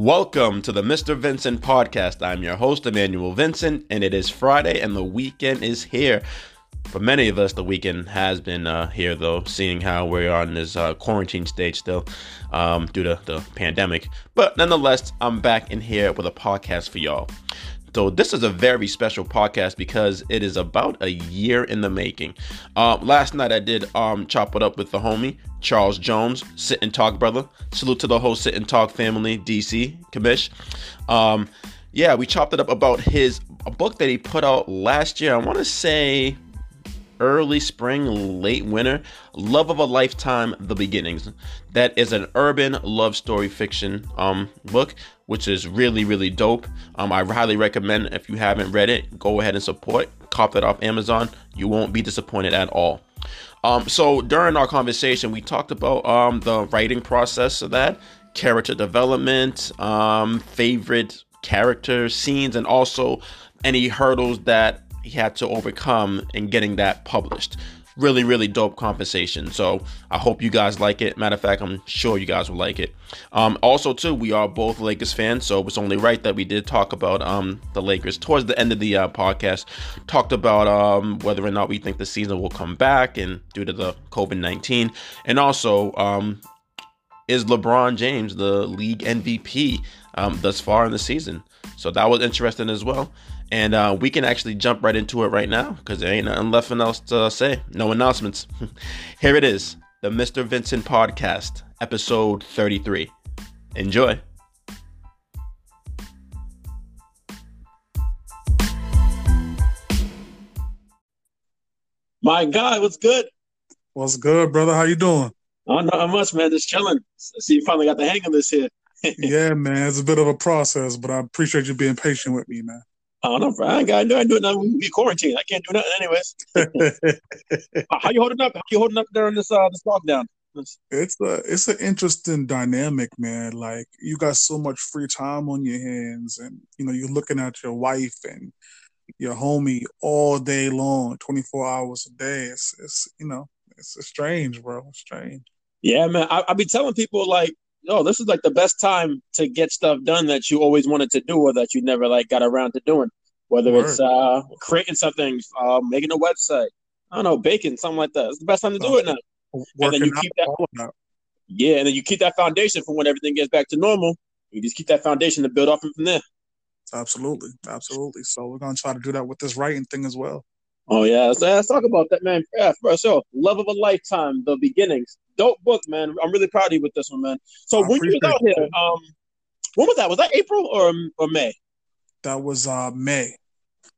Welcome to the Mr. Vincent podcast. I'm your host, Emmanuel Vincent, and it is Friday and the weekend is here. For many of us, the weekend has been uh, here, though, seeing how we are in this uh, quarantine stage still um, due to the pandemic. But nonetheless, I'm back in here with a podcast for y'all. So this is a very special podcast because it is about a year in the making. Uh, last night I did um, chop it up with the homie Charles Jones, sit and talk brother. Salute to the whole sit and talk family, DC commish. Um, yeah, we chopped it up about his book that he put out last year. I want to say early spring, late winter. Love of a Lifetime: The Beginnings. That is an urban love story fiction um, book which is really, really dope. Um, I highly recommend if you haven't read it, go ahead and support. Cop it off Amazon. You won't be disappointed at all. Um, so during our conversation, we talked about um, the writing process of that, character development, um, favorite character scenes, and also any hurdles that he had to overcome in getting that published really, really dope conversation. So I hope you guys like it. Matter of fact, I'm sure you guys will like it. Um, also, too, we are both Lakers fans, so it's only right that we did talk about um, the Lakers towards the end of the uh, podcast. Talked about um, whether or not we think the season will come back, and due to the COVID 19, and also um, is LeBron James the league MVP um, thus far in the season? So that was interesting as well. And uh, we can actually jump right into it right now because there ain't nothing left else to say. No announcements. Here it is the Mr. Vincent Podcast, episode 33. Enjoy. My God, what's good? What's good, brother? How you doing? Oh, not much, man. Just chilling. See, you finally got the hang of this here. Yeah, man. It's a bit of a process, but I appreciate you being patient with me, man. I don't know, bro. I ain't got to do nothing. We quarantine. I can't do nothing, anyways. How you holding up? How you holding up during this uh this lockdown? It's a it's an interesting dynamic, man. Like you got so much free time on your hands, and you know you're looking at your wife and your homie all day long, 24 hours a day. It's it's you know it's, it's strange, bro. It's strange. Yeah, man. I, I be telling people like oh, this is like the best time to get stuff done that you always wanted to do or that you never like got around to doing. Whether Word. it's uh, creating something, uh, making a website, I don't know, baking, something like that. It's the best time to do it now. and then you keep that. Yeah, and then you keep that foundation for when everything gets back to normal. You just keep that foundation to build off of from there. Absolutely, absolutely. So we're gonna try to do that with this writing thing as well. Oh yeah, so let's talk about that, man. Yeah, for sure. Love of a lifetime, the beginnings. Dope book, man. I'm really proud of you with this one, man. So I when you was out here, um, when was that? Was that April or or May? That was uh May.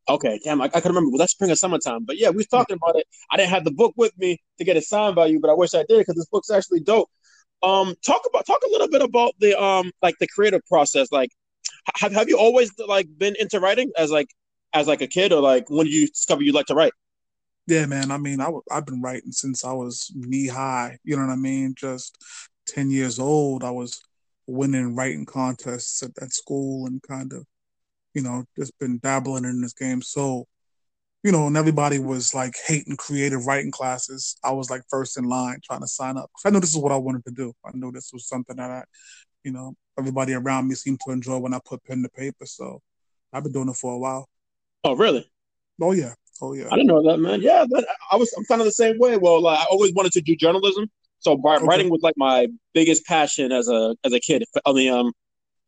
Okay, damn, I, I can remember. Was that spring or summertime? But yeah, we was talking about it. I didn't have the book with me to get it signed by you, but I wish I did because this book's actually dope. Um, talk about talk a little bit about the um like the creative process. Like, have have you always like been into writing as like as like a kid, or like when did you discover you like to write? Yeah, man. I mean, I w- I've been writing since I was knee high. You know what I mean? Just ten years old, I was winning writing contests at, at school and kind of, you know, just been dabbling in this game. So, you know, and everybody was like hating creative writing classes. I was like first in line trying to sign up. I knew this is what I wanted to do. I knew this was something that I, you know, everybody around me seemed to enjoy when I put pen to paper. So I've been doing it for a while. Oh, really? Oh yeah. Oh yeah. I didn't know that, man. Yeah, but I was I'm kind of the same way. Well, like, I always wanted to do journalism, so okay. writing was like my biggest passion as a as a kid on the um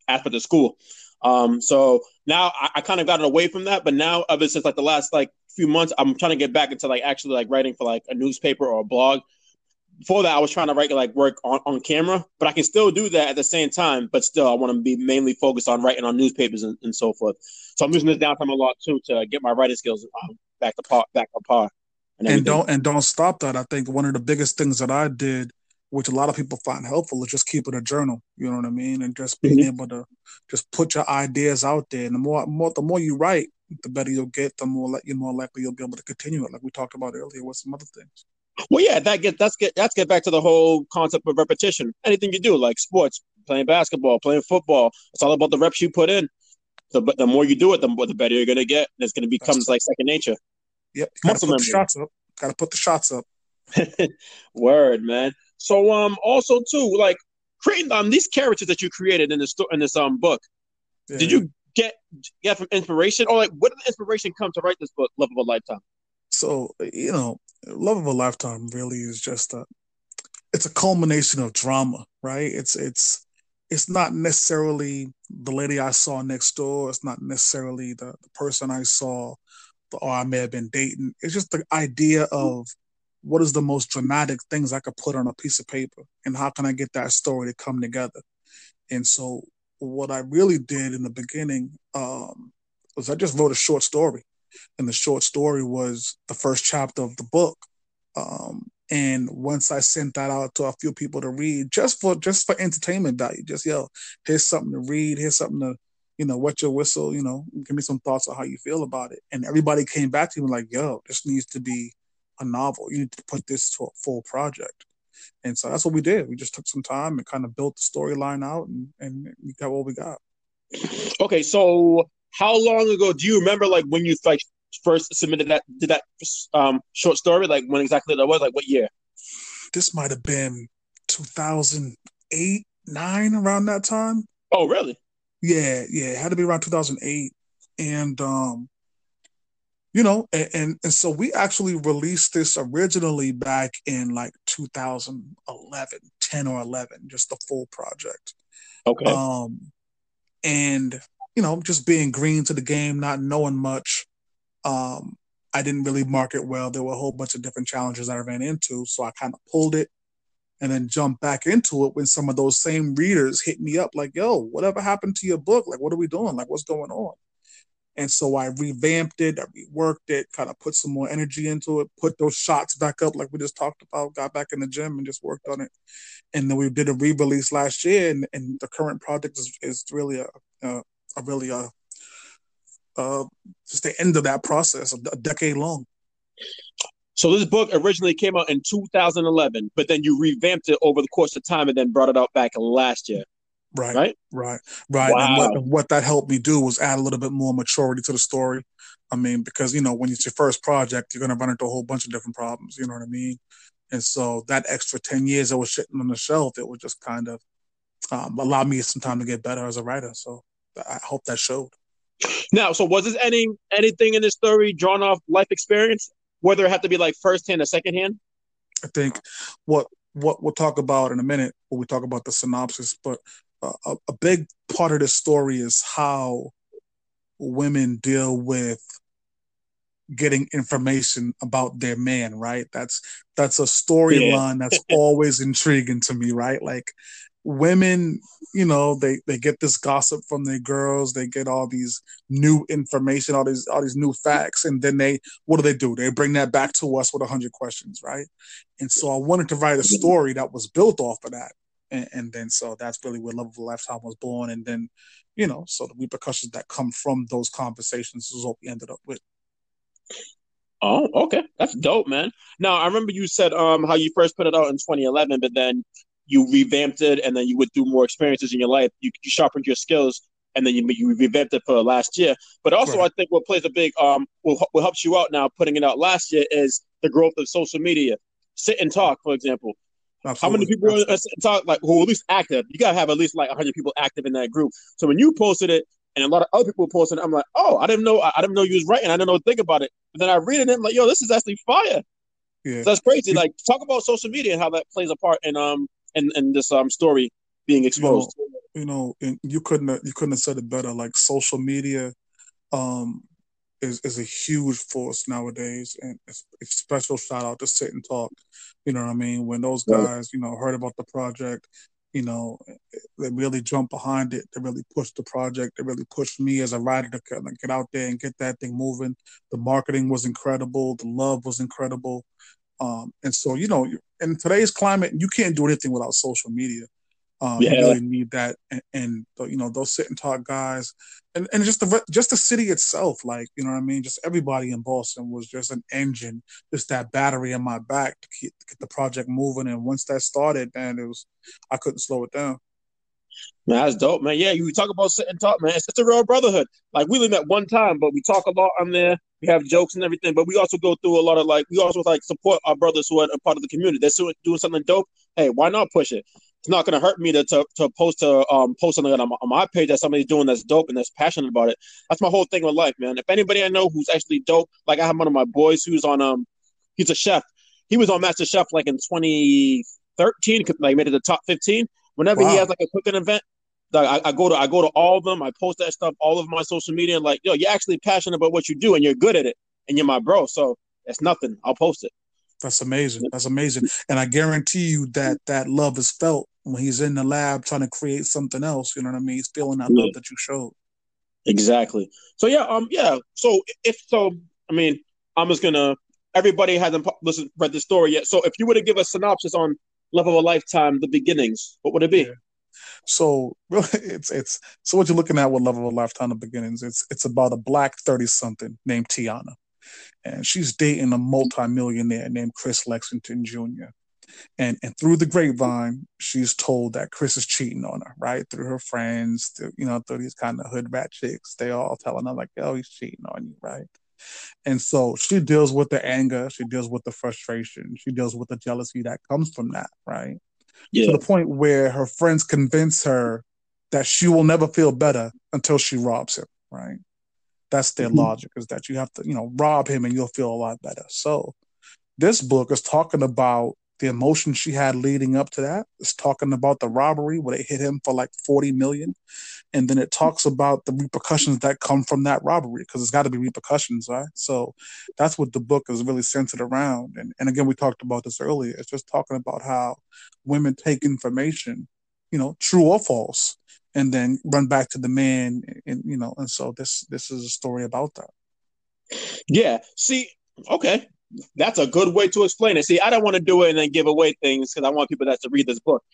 aspect of school. Um, so now I, I kind of gotten away from that, but now ever since like the last like few months, I'm trying to get back into like actually like writing for like a newspaper or a blog before that, I was trying to write like work on, on camera, but I can still do that at the same time. But still, I want to be mainly focused on writing on newspapers and, and so forth. So I'm using this downtime a lot too to get my writing skills um, back to par, back on par. And, and, don't and don't stop that. I think one of the biggest things that I did, which a lot of people find helpful, is just keeping a journal. You know what I mean, and just being mm-hmm. able to just put your ideas out there. And the more, more the more you write, the better you'll get. The more you're more likely you'll be able to continue it, like we talked about earlier with some other things. Well, yeah, that get that's get that's get back to the whole concept of repetition. Anything you do, like sports, playing basketball, playing football, it's all about the reps you put in. The the more you do it, the more the better you're gonna get. And it's gonna become like second nature. Yep, gotta put the shots up. Gotta put the shots up. Word, man. So um, also too, like creating um these characters that you created in this in this um book. Yeah. Did you get get from inspiration or like where did the inspiration come to write this book, Love of a Lifetime? So you know, love of a lifetime really is just a. It's a culmination of drama, right? It's it's it's not necessarily the lady I saw next door. It's not necessarily the, the person I saw, or I may have been dating. It's just the idea of what is the most dramatic things I could put on a piece of paper, and how can I get that story to come together? And so, what I really did in the beginning um, was I just wrote a short story, and the short story was the first chapter of the book. Um, and once I sent that out to a few people to read, just for just for entertainment value, just yo, here's something to read, here's something to, you know, wet your whistle, you know, give me some thoughts on how you feel about it. And everybody came back to me like, yo, this needs to be a novel. You need to put this to a full project. And so that's what we did. We just took some time and kind of built the storyline out, and and we got what we got. Okay, so how long ago do you remember like when you like first submitted that did that um short story? Like when exactly that was? Like what year? This might have been 2008, nine around that time. Oh, really? Yeah, yeah, it had to be around 2008, and um, you know, and, and and so we actually released this originally back in like 2011, 10 or 11, just the full project. Okay. Um, and you know, just being green to the game, not knowing much. Um, I didn't really market well. There were a whole bunch of different challenges that I ran into, so I kind of pulled it and then jump back into it when some of those same readers hit me up like, "Yo, whatever happened to your book? Like, what are we doing? Like, what's going on?" And so I revamped it, I reworked it, kind of put some more energy into it, put those shots back up like we just talked about, got back in the gym and just worked on it. And then we did a re-release last year, and, and the current project is, is really a, a, a really a, uh, just the end of that process, a, a decade long. So this book originally came out in 2011, but then you revamped it over the course of time and then brought it out back last year. Right, Right? right, right. And Wow. what, what that helped me do was add a little bit more maturity to the story. I mean, because you know, when it's your first project, you're gonna run into a whole bunch of different problems. You know what I mean? And so that extra ten years I was sitting on the shelf, it would just kind of um, allow me some time to get better as a writer. So I hope that showed. Now, so was this any anything in this story drawn off life experience, whether it had to be like first hand or second hand? I think what what we'll talk about in a minute when we talk about the synopsis, but uh, a, a big part of this story is how women deal with getting information about their man, right? That's that's a storyline that's always intriguing to me, right? Like women, you know, they they get this gossip from their girls, they get all these new information, all these all these new facts, and then they what do they do? They bring that back to us with a hundred questions, right? And so I wanted to write a story that was built off of that. And, and then so that's really where Love of a Lifetime was born. And then, you know, so the repercussions that come from those conversations is what we ended up with. Oh, okay, that's dope, man. Now I remember you said um how you first put it out in 2011, but then you revamped it, and then you went through more experiences in your life. You, you sharpened your skills, and then you you revamped it for last year. But also, Right. I think what plays a big um what, what helps you out now putting it out last year is the growth of social media. Sit and talk, for example. How many people are Absolutely. Sit and talk like who at least active? You gotta have at least like 100 people active in that group. So when you posted it. And a lot of other people posted. it, I'm like, oh, I didn't know. I didn't know you was writing. I didn't know to think about it. And then I read it, and I'm like, yo, this is actually fire. Yeah. So that's crazy. Like talk about social media and how that plays a part in um in, in this um story being exposed. you know, and you couldn't have, you couldn't have said it better. Like social media, um, is is a huge force nowadays, and it's a special shout out to Sit and Talk. You know what I mean? When those Right. guys, you know, heard about the project, you know, they really jumped behind it. They really pushed the project. They really pushed me as a writer to kind of get out there and get that thing moving. The marketing was incredible. The love was incredible. Um, and so, you know, in today's climate, you can't do anything without social media. Um, Yeah. You really need that, and, and you know those sit and talk guys, and, and just the just the city itself, like you know what I mean. Just everybody in Boston was just an engine, just that battery in my back to keep to get the project moving. And once that started, man, it was I couldn't slow it down. Man, that's dope, man. Yeah, you talk about sit and talk, man. It's, it's a real brotherhood. Like we live at one time, but we talk a lot on there. We have jokes and everything, but we also go through a lot of like we also like support our brothers who are a part of the community. They're doing doing something dope. Hey, why not push it? it's not going to hurt me to, to, to post to um post something on, on my page that somebody's doing that's dope and that's passionate about it. That's my whole thing with life, man. If anybody I know who's actually dope, like I have one of my boys who's on um he's a chef. He was on Master Chef like in 2013, like made it the top 15. Whenever wow. he has like a cooking event, I, I, go to I go to all of them. I post that stuff all of my social media. And Like, yo, you're actually passionate about what you do and you're good at it, and you're my bro. So it's nothing. I'll post it. That's amazing. That's amazing. And I guarantee you that that love is felt when he's in the lab trying to create something else. You know what I mean? He's feeling that yeah. love that you showed. Exactly. So yeah, um, yeah. So if so, I mean, I'm just gonna. Everybody hasn't listened read the story yet. So if you were to give a synopsis on Love of a Lifetime, the beginnings, what would it be? Yeah. So really, it's it's so what you're looking at with Love of a Lifetime, the beginnings. It's it's about a black thirty something named Tiana, and she's dating a multimillionaire named Chris Lexington Jr. And and through the grapevine, she's told that Chris is cheating on her, right? Through her friends, through, you know, through these kind of hood rat chicks, they all telling her like, "Oh, he's cheating on you," right? And so she deals with the anger, she deals with the frustration, she deals with the jealousy that comes from that, right? Yeah. To the point where her friends convince her that she will never feel better until she robs him, right? That's their mm-hmm. logic is that you have to, you know, rob him and you'll feel a lot better. So this book is talking about the emotion she had leading up to that. It's talking about the robbery where they hit him for like 40 million. And then it talks about the repercussions that come from that robbery because it's got to be repercussions, right? So that's what the book is really centered around. And, and again, we talked about this earlier. It's just talking about how women take information, you know, true or false, and then run back to the man. And, you know, and so this this is a story about that. Yeah. See, okay that's a good way to explain it. See, I don't want to do it and then give away things because I want people that to read this book.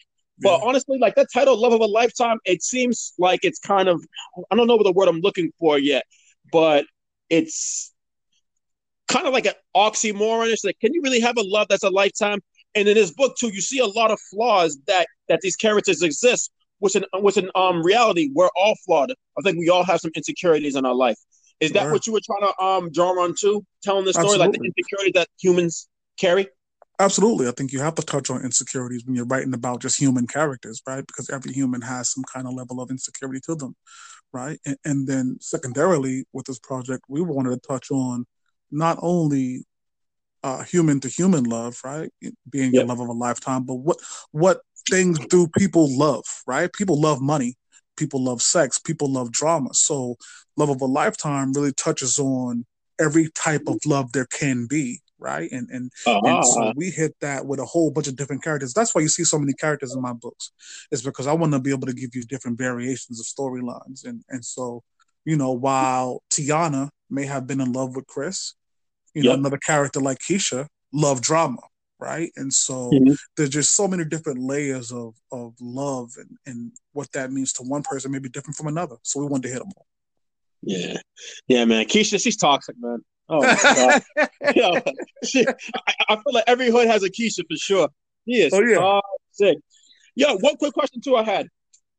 But yeah. honestly, like that title, "Love of a Lifetime," it seems like it's kind of I don't know what the word I'm looking for yet, but it's kind of like an oxymoron. It's like, can you really have a love that's a lifetime? And in this book too, you see a lot of flaws that that these characters exist, which in which in um reality we're all flawed. I think we all have some insecurities in our life. Is that what you were trying to um draw on to, telling the story, Absolutely. like the insecurity that humans carry? Absolutely. I think you have to touch on insecurities when you're writing about just human characters, right? Because every human has some kind of level of insecurity to them, right? And, and then secondarily, with this project, we wanted to touch on not only uh, human to human love, right? Being yep. your love of a lifetime, but what what things do people love, right? People love money, people love sex, people love drama. So, Love of a Lifetime really touches on every type of love there can be, right? And and, uh-huh. and so we hit that with a whole bunch of different characters. That's why you see so many characters in my books. Is because I want to be able to give you different variations of storylines. And and so, you know, while Tiana may have been in love with Chris, you know, another character like Keisha loved drama, right? And so mm-hmm. there's just so many different layers of of love and and what that means to one person may be different from another. So we wanted to hit them all. Yeah, yeah, man. Keisha, she's toxic, man. Oh my god. Yo, she, I, I, feel like every hood has a Keisha for sure. He is oh, yeah. toxic. Yo, one quick question too I had.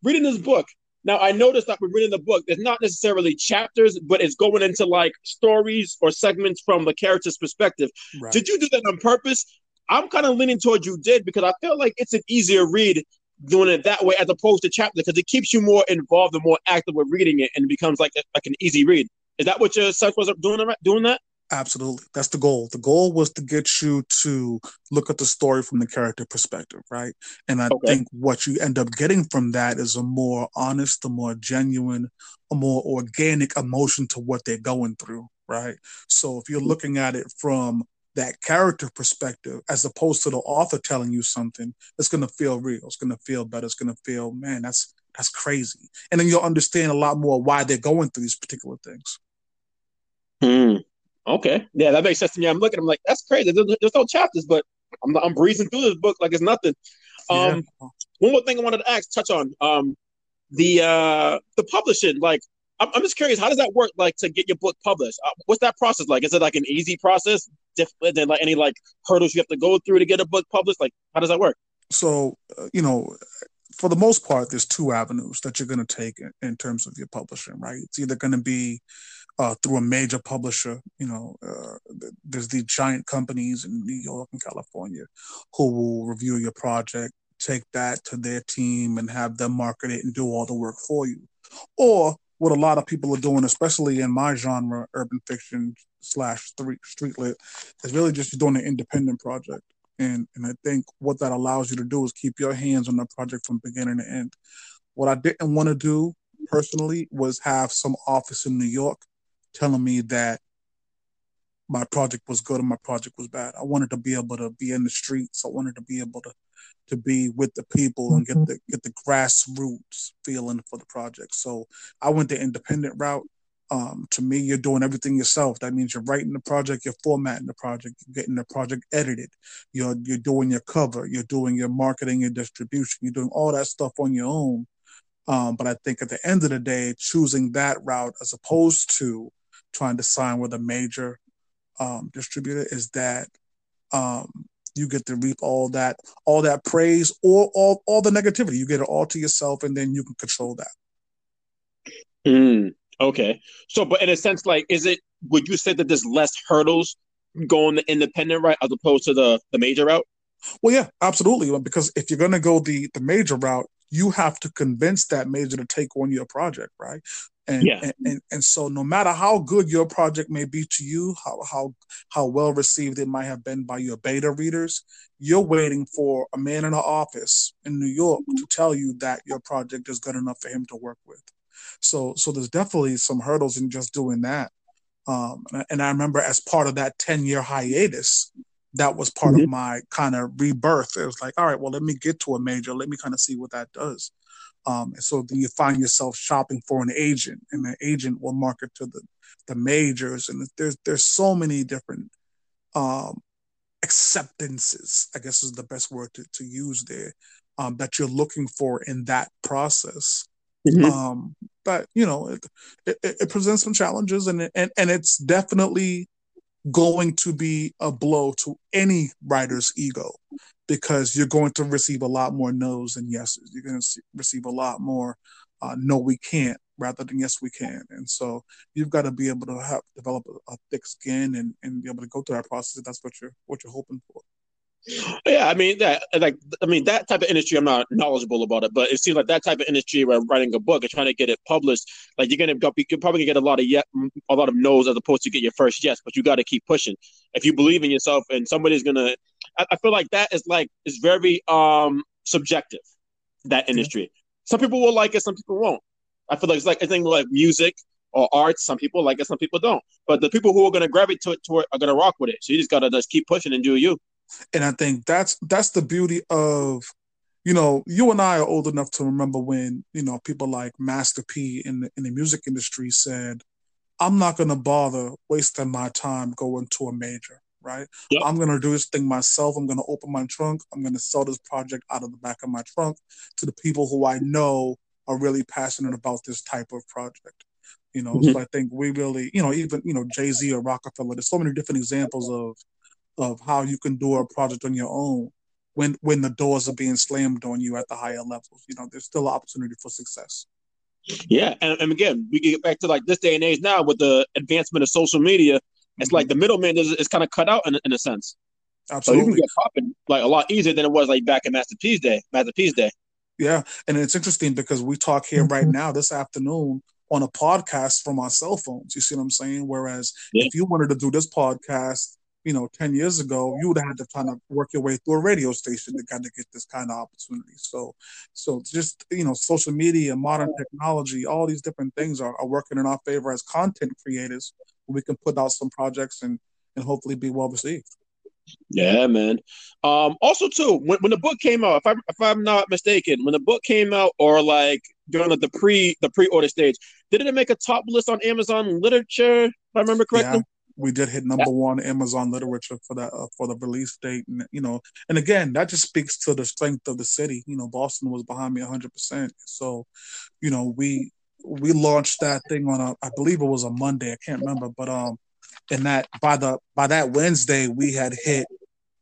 Reading this book, now I noticed that we're reading the book, there's not necessarily chapters, but it's going into like stories or segments from the character's perspective. Right. Did you do that on purpose? I'm kind of leaning towards you did because I feel like it's an easier read doing it that way as opposed to chapter because it keeps you more involved and more active with reading it and it becomes like like an easy read. Is that what your son was doing doing that? Absolutely. That's the goal. The goal was to get you to look at the story from the character perspective, right? And I okay. think what you end up getting from that is a more honest, a more genuine, a more organic emotion to what they're going through, right? So if you're mm-hmm. looking at it from that character perspective as opposed to the author telling you something it's going to feel real it's going to feel better it's going to feel man that's that's crazy and then you'll understand a lot more why they're going through these particular things hmm. okay yeah that makes sense to me i'm looking i'm like that's crazy there's, there's no chapters but I'm, I'm breezing through this book like it's nothing um yeah. one more thing i wanted to ask touch on um the uh the publishing like I'm, I'm just curious, how does that work? Like to get your book published, uh, what's that process like? Is it like an easy process, different than like any like hurdles you have to go through to get a book published? Like, how does that work? So, uh, you know, for the most part, there's two avenues that you're going to take in, in, terms of your publishing, right? It's either going to be uh, through a major publisher. You know, uh, there's the giant companies in New York and California who will review your project, take that to their team and have them market it and do all the work for you. Or what a lot of people are doing, especially in my genre, urban fiction slash street lit, is really just doing an independent project. And and I think what that allows you to do is keep your hands on the project from beginning to end. What I didn't want to do personally was have some office in New York telling me that my project was good and my project was bad. I wanted to be able to be in the streets. I wanted to be able to to be with the people and get mm-hmm. the get the grassroots feeling for the project. So I went the independent route. Um, to me, you're doing everything yourself. That means you're writing the project, you're formatting the project, you're getting the project edited, you're you're doing your cover, you're doing your marketing and distribution, you're doing all that stuff on your own. Um, but I think at the end of the day, choosing that route as opposed to trying to sign with a major um, distributor is that um, you get to reap all that all that praise or all all the negativity. You get it all to yourself, and then you can control that. Mm, okay, so but in a sense, like, is it? Would you say that there's less hurdles going the independent route as opposed to the the major route? Well, yeah, absolutely. Because if you're going to go the the major route, you have to convince that major to take on your project, right? And, yeah. and, and, and so no matter how good your project may be to you, how how how well received it might have been by your beta readers, you're waiting for a man in an office in New York to tell you that your project is good enough for him to work with. So so there's definitely some hurdles in just doing that. Um, and I remember as part of that 10 year hiatus, that was part mm-hmm. of my kind of rebirth. It was like, all right, well, let me get to a major. Let me kind of see what that does. Um, and so then you find yourself shopping for an agent, and the agent will market to the the majors, and there's there's so many different um, acceptances. I guess is the best word to, to use there um, that you're looking for in that process. Mm-hmm. Um, but you know, it, it, it, presents some challenges, and and and it's definitely going to be a blow to any writer's ego because you're going to receive a lot more no's than yeses. You're going to receive a lot more uh, no, we can't rather than yes, we can. And so you've got to be able to have develop a, a thick skin and, and be able to go through that process. If that's what you're what you're hoping for. Yeah, I mean that like I mean that type of industry I'm not knowledgeable about it, but it seems like that type of industry where writing a book and trying to get it published, like you're gonna you could probably gonna get a lot of yet a lot of no's as opposed to get your first yes, but you got to keep pushing. If you believe in yourself and somebody's gonna, I, I, feel like that is like is very um subjective. That industry, mm-hmm. some people will like it, some people won't. I feel like it's like I think like music or art. Some people like it, some people don't. But the people who are gonna gravitate to it, to it are gonna rock with it. So you just gotta just keep pushing and do you. And I think that's that's the beauty of, you know, you and I are old enough to remember when you know people like Master P in the in the music industry said, "I'm not going to bother wasting my time going to a major." Right? Yep. I'm going to do this thing myself. I'm going to open my trunk. I'm going to sell this project out of the back of my trunk to the people who I know are really passionate about this type of project. You know, mm-hmm. so I think we really, you know, even you know Jay Z or Roc-A-Fella. There's so many different examples of of how you can do a project on your own when when the doors are being slammed on you at the higher levels. You know, there's still an opportunity for success. Yeah, and, and again, we get back to like this day and age now with the advancement of social media. It's mm-hmm. like the middleman is, is kind of cut out in, in a sense. Absolutely, so you can get popping like a lot easier than it was like back in Master P's day. Master P's day. Yeah, and it's interesting because we talk here mm-hmm. right now this afternoon on a podcast from our cell phones. You see what I'm saying? Whereas yeah. if you wanted to do this podcast you know, 10 years ago, you would have had to kind of work your way through a radio station to kind of get this kind of opportunity. So, so just, you know, social media, modern technology, all these different things are, are working in our favor as content creators. We can put out some projects and, and hopefully be well received. Yeah, man. Um, also, too, when, when the book came out, if I if I'm not mistaken, when the book came out, or like during the pre the pre order stage, did it make a top list on Amazon Literature? If I remember correctly. Yeah we did hit number yeah. one Amazon literature for that uh, for the release date, and you know, and again, that just speaks to the strength of the city. You know, Boston was behind me hundred percent. So, you know, we we launched that thing on a, I believe it was a Monday. I can't remember, but um, and that by the by that Wednesday we had hit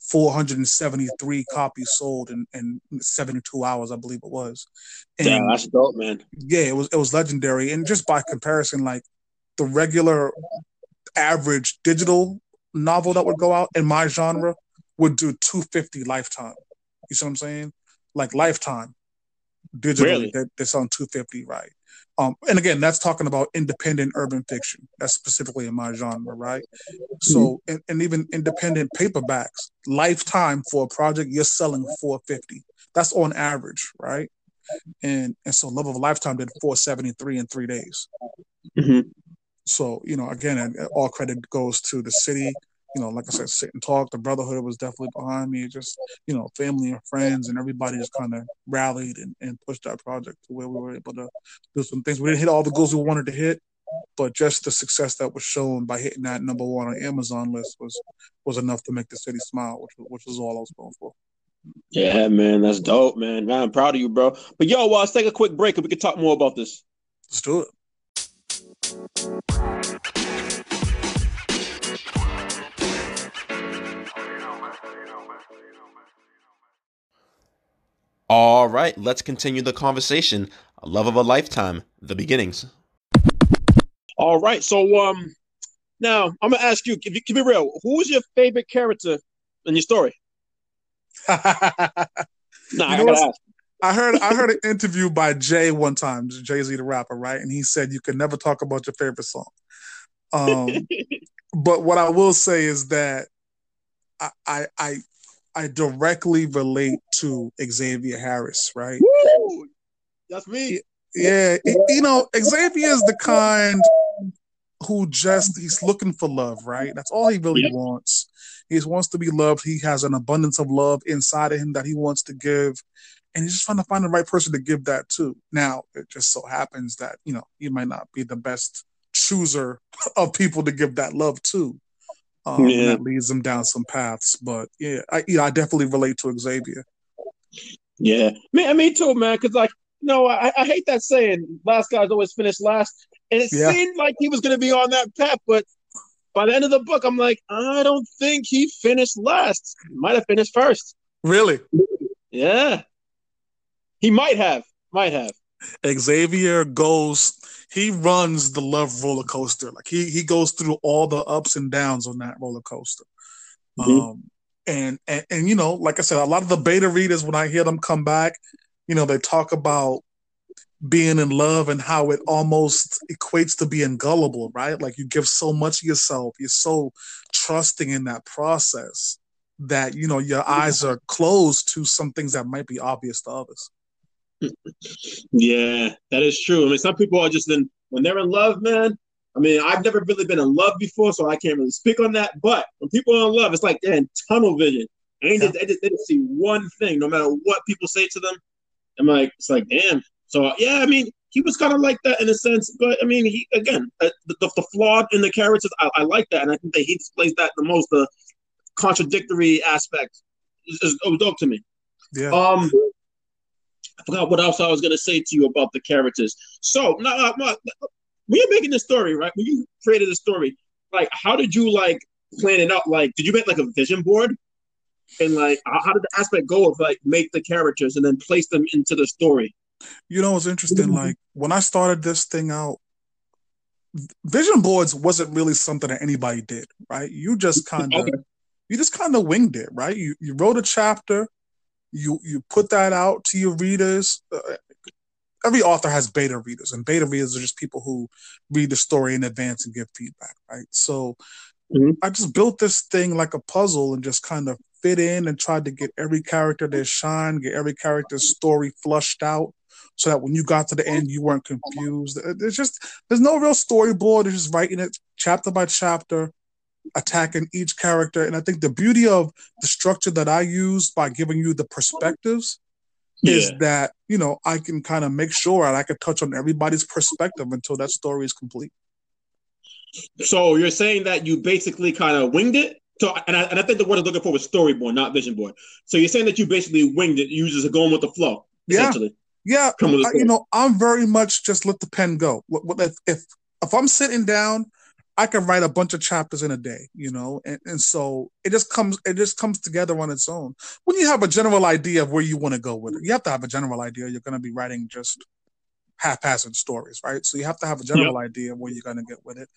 473 copies sold in, in 72 hours, I believe it was. And yeah, that's dope, man. Yeah, it was it was legendary. And just by comparison, like the regular average digital novel that would go out in my genre would do 250 lifetime. You see what I'm saying? like Lifetime, digitally, really? they're, they're selling two fifty, right? Um, and again, that's talking about independent urban fiction. That's specifically in my genre, right? So, mm-hmm. and, and, even independent paperbacks, lifetime for a project, you're selling 450. That's on average, right? And and so, Love of a Lifetime did 473 in three days. Mm-hmm. So, you know, again, all credit goes to the city, you know, like I said, sit and talk. The brotherhood was definitely behind me. Just, you know, family and friends and everybody just kind of rallied and, and pushed that project to where we were able to do some things. We didn't hit all the goals we wanted to hit, but just the success that was shown by hitting that number one on Amazon list was was enough to make the city smile, which which was all I was going for. Yeah, man, that's dope, man. man I'm proud of you, bro. But yo, well, let's take a quick break and we can talk more about this. Let's do it. All right, let's continue the conversation. Love of a lifetime, the beginnings. All right, so um, now I'm gonna ask you, if you can be real, who is your favorite character in your story? nah, you I gotta ask. I heard I heard an interview by Jay one time, Jay Z the rapper, right? And he said you can never talk about your favorite song. Um, but what I will say is that I, I, I I directly relate to Xavier Harris, right? Woo! That's me. Yeah, you know, Xavier is the kind who just he's looking for love, right? That's all he really yeah. wants. He wants to be loved. He has an abundance of love inside of him that he wants to give, and he's just trying to find the right person to give that to. Now, it just so happens that you know he might not be the best chooser of people to give that love to. Um, yeah. that leads them down some paths. But yeah, I yeah, I definitely relate to Xavier. Yeah, me, me too, man. Because like, no, I, I hate that saying. Last guys always finished last, and it yeah. seemed like he was going to be on that path. But by the end of the book, I'm like, I don't think he finished last. He might have finished first. Really? Yeah, he might have. Might have. Xavier goes he runs the love roller coaster. Like he he goes through all the ups and downs on that roller coaster. Mm-hmm. Um, and, and and you know, like I said, a lot of the beta readers when I hear them come back, you know, they talk about being in love and how it almost equates to being gullible, right? Like you give so much of yourself, you're so trusting in that process that you know your eyes are closed to some things that might be obvious to others. Yeah, that is true. I mean, some people are just in when they're in love, man. I mean, I've never really been in love before, so I can't really speak on that. But when people are in love, it's like they're in tunnel vision. And yeah. they, just, they just see one thing, no matter what people say to them. I'm like, it's like, damn. So yeah, I mean, he was kind of like that in a sense, but I mean, he again, uh, the, the, the flawed in the characters, I, I, like that, and I think that he displays that the most the contradictory aspect is, is dope to me. Yeah. Um, forgot what else I was going to say to you about the characters. So now, uh, when you're making the story, right? When you created the story, like, how did you like plan it out? Like, did you make like a vision board? And like, how did the aspect go of like make the characters and then place them into the story? You know, it's interesting. Mm-hmm. Like when I started this thing out, vision boards wasn't really something that anybody did, right? You just kind of, okay. you just kind of winged it, right? You you wrote a chapter, you you put that out to your readers. Uh, every author has beta readers, and beta readers are just people who read the story in advance and give feedback, right? So mm-hmm. I just built this thing like a puzzle and just kind of fit in and tried to get every character their shine, get every character's story flushed out so that when you got to the end you weren't confused. There's just there's no real storyboard. They're just writing it chapter by chapter attacking each character. And I think the beauty of the structure that I use by giving you the perspectives yeah. is that, you know, I can kind of make sure I can touch on everybody's perspective until that story is complete. So you're saying that you basically kind of winged it? So, and I, and I think the word I'm looking for was storyboard, not vision board. So you're saying that you basically winged it. You just going with the flow, yeah. Yeah, I, you know, I'm very much just let the pen go. If, if if I'm sitting down I can write a bunch of chapters in a day, you know, and, and so it just comes it just comes together on its own. When you have a general idea of where you want to go with it, you have to have a general idea. You're going to be writing just haphazard stories, right? So you have to have a general yep. idea of where you're going to get with it.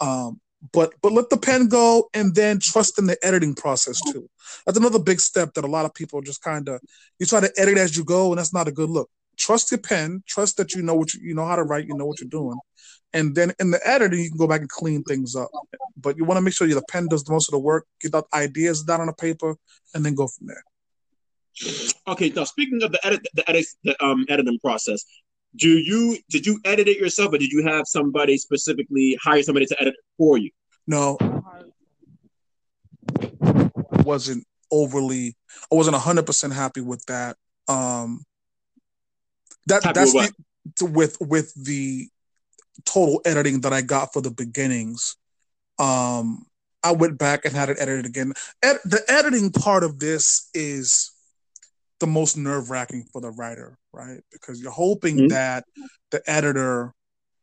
Um, but but let the pen go and then trust in the editing process too. That's another big step that a lot of people just kind of you try to edit as you go, and that's not a good look. Trust your pen, trust that you know what you, you know how to write, you know what you're doing, and then in the editing you can go back and clean things up. But you want to make sure the pen does most of the work, get the ideas down on the paper, and then go from there. Okay, now speaking of the edit, the edit, the um, editing process, do you did you edit it yourself, or did you have somebody specifically hire somebody to edit for you? No, I wasn't overly. I wasn't hundred percent happy with that. Um, that Happy that's with the, with with the total editing that I got for the beginnings. Um, I went back and had it edited again. Ed, the editing part of this is the most nerve wracking for the writer, right? Because you're hoping Mhm. that the editor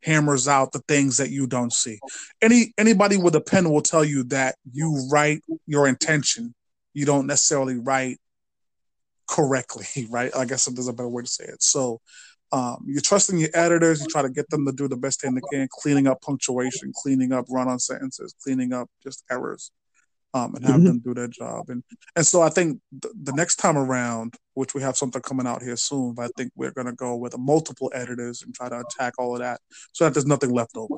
hammers out the things that you don't see. Any anybody with a pen will tell you that you write your intention. You don't necessarily write correctly, right? I guess there's a better way to say it. So um, you're trusting your editors. You try to get them to do the best thing they can, cleaning up punctuation, cleaning up run-on sentences, cleaning up just errors, um, and have Mhm. them do their job. And and so I think the, the next time around, which we have something coming out here soon, but I think we're going to go with multiple editors and try to attack all of that, so that there's nothing left over.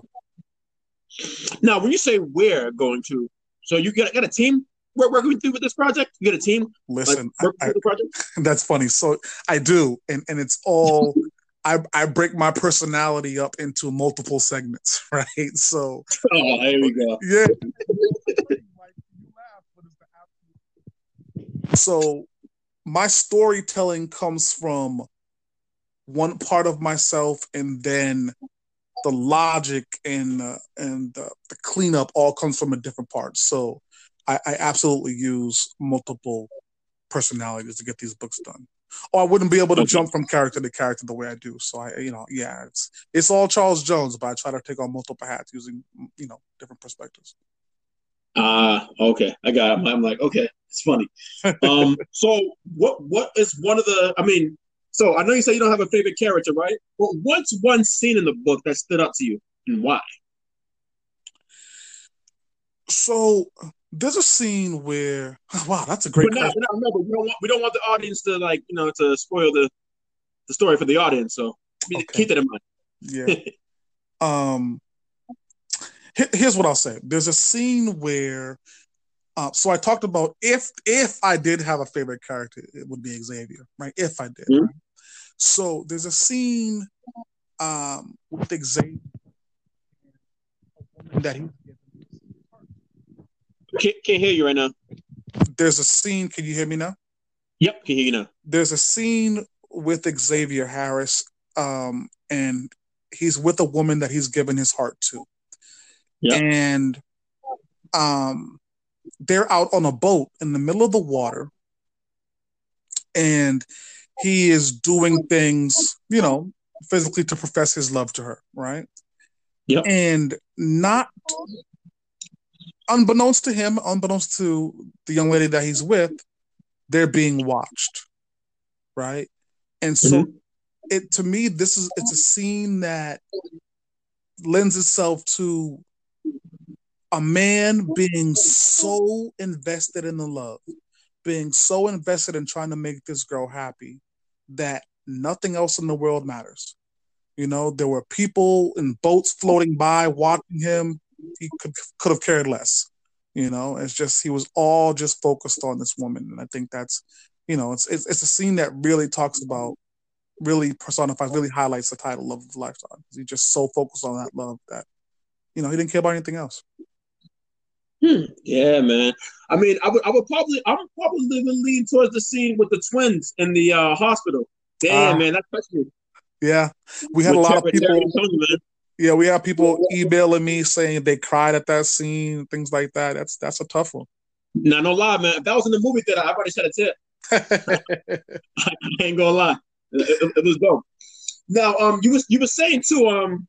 Now, when you say we're going to, so you got, got a team we're working through with this project. You got a team Listen, working I, through the project. I, that's funny. So I do, and and it's all. I, I break my personality up into multiple segments, right? So Oh, there we go. yeah. so my storytelling comes from one part of myself and then the logic and uh, and uh, the cleanup all comes from a different part so I, I absolutely use multiple personalities to get these books done or i wouldn't be able to jump from character to character the way i do so i you know yeah it's it's all charles jones but i try to take on multiple hats using you know different perspectives Ah, okay, I got it. I'm like, okay, it's funny. Um, so what what is one of the? I mean, so I know you say you don't have a favorite character, right? But what's one scene in the book that stood out to you, and why? So there's a scene where wow, that's a great But now, question. but remember, we don't want we don't want the audience to like you know to spoil the the story for the audience. So Okay. keep that in mind. Yeah. um he- here's what I'll say. There's a scene where uh, so I talked about if if I did have a favorite character, it would be Xavier, right? If I did. Mhm. Right? So there's a scene um with Xavier that he Can't, can't hear you right now. there's a scene, can you hear me now? Yep, can hear you now. there's a scene with Xavier Harris, um, and he's with a woman that he's given his heart to. Yeah. And um, they're out on a boat in the middle of the water, and he is doing things, you know, physically to profess his love to her, right? Yep. And not unbeknownst to him, unbeknownst to the young lady that he's with, they're being watched right? And so mm-hmm. it to me, this is it's a scene that lends itself to a man being so invested in the love, being so invested in trying to make this girl happy that nothing else in the world matters. You know, there were people in boats floating by watching him. He could could have cared less. You know, it's just he was all just focused on this woman, and I think that's you know, it's it's, it's a scene that really talks about, really personifies, really highlights the title "Love of a Lifetime." He's just so focused on that love that, you know, he didn't care about anything else. Hmm. Yeah, man. I mean, I would, I would probably, I'm probably leaning lean towards the scene with the twins in the uh, hospital. Damn, Ah. man, that touched me. Yeah, we had a With lot of people. Terry and Tony, man. Yeah, we have people emailing me saying they cried at that scene, things like that. That's that's a tough one. Nah, no lie, man. If that was in the movie theater, I already said a tip. I ain't gonna lie. It, it- it was dope. Now, um, you was you were saying too, um,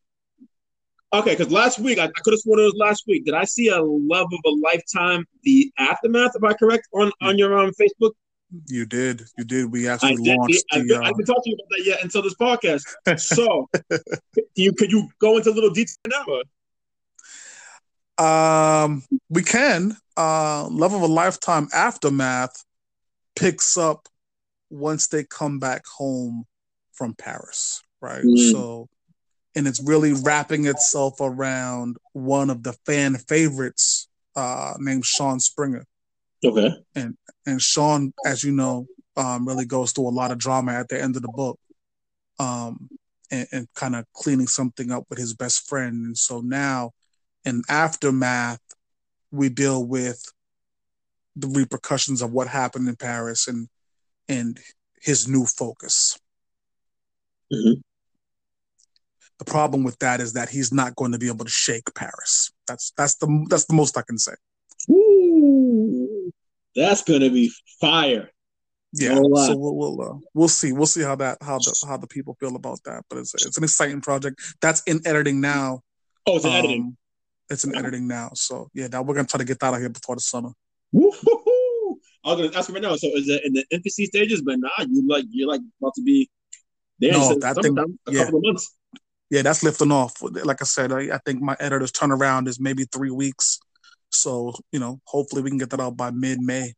okay, because last week I, I could have sworn it was last week. Did I see a love of a lifetime, the aftermath? Am I correct on on your um Facebook? You did, you did. We I actually did. launched I, the. I didn't talk to you about that yet until this podcast. So, can you could you go into a little detail now? Um, we can. Uh, Love of a Lifetime Aftermath picks up once they come back home from Paris, right? Mm. So, and it's really wrapping itself around one of the fan favorites uh, named Sean Springer. Okay. And and Shawn, as you know, um, really goes through a lot of drama at the end of the book, um, and, and kind of cleaning something up with his best friend. And so now, in aftermath, we deal with the repercussions of what happened in Paris and and his new focus. Mm-hmm. The problem with that is that he's not going to be able to shake Paris. That's that's the that's the most I can say. Ooh, that's going to be fire. Yeah, so we'll we'll, uh, we'll see we'll see how that how the how the people feel about that. But it's it's an exciting project that's in editing now. Oh, it's um, editing. It's in editing now. So yeah, now we're gonna try to get that out here before the summer. Woo-hoo-hoo. I was gonna ask you right now. So is it in the infancy stages? But nah, you like you're like about to be there. No, that thing, a yeah. couple of months. Yeah, that's lifting off. Like I said, I, I think my editor's turnaround is maybe three weeks. So you know, hopefully we can get that out by mid May.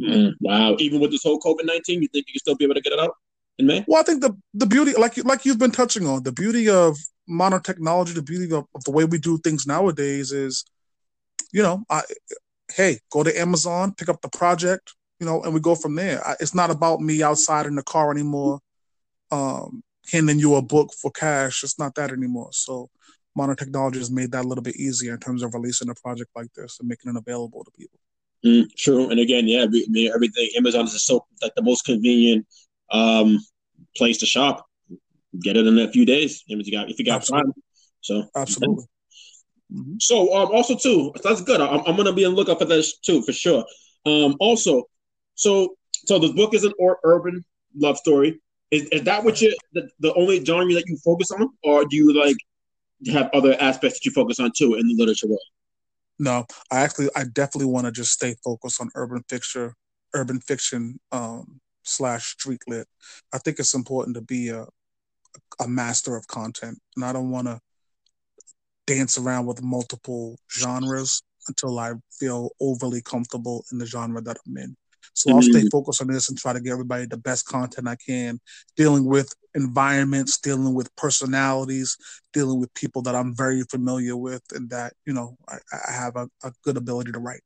Mm, wow! Even with this whole COVID nineteen, you think you can still be able to get it out in May? Well, I think the the beauty, like like you've been touching on, the beauty of modern technology, the beauty of, of the way we do things nowadays is, you know, I, hey, go to Amazon, pick up the project, you know, and we go from there. I, it's not about me outside in the car anymore, um, handing you a book for cash. It's not that anymore. So modern technology has made that a little bit easier in terms of releasing a project like this and making it available to people. Mm, true, and again, yeah, everything Amazon is so like the most convenient um, place to shop. Get it in a few days if you got if you got Absolutely. time. So absolutely. Mm-hmm. So um, also too, that's good. I'm, I'm gonna be on the lookout for this too for sure. Um, also, so so the book is an or, urban love story. Is, is that what you the, the only genre that you focus on, or do you like have other aspects that you focus on too in the literature world? No, I actually, I definitely want to just stay focused on urban fiction, urban fiction um, slash street lit. I think it's important to be a a master of content, and I don't want to dance around with multiple genres until I feel overly comfortable in the genre that I'm in. So I'll stay mm-hmm. focused on this and try to get everybody the best content I can, dealing with environments, dealing with personalities, dealing with people that I'm very familiar with, and that you know I, I have a, a, good ability to write.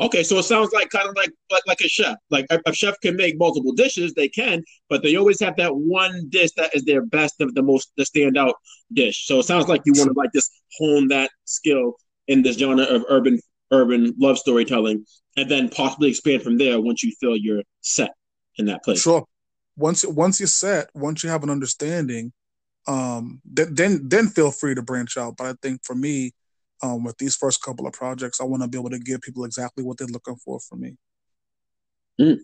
Okay, so it sounds like kind of like like, like a chef. Like a, a, chef can make multiple dishes, they can, but they always have that one dish that is their best of the most the standout dish. So it sounds like you want to like just hone that skill in this genre of urban urban love storytelling and then possibly expand from there once you feel you're set in that place. Sure. Once once you're set, once you have an understanding, um, th- then then feel free to branch out. But I think for me, um, with these first couple of projects, I want to be able to give people exactly what they're looking for from me. Mm.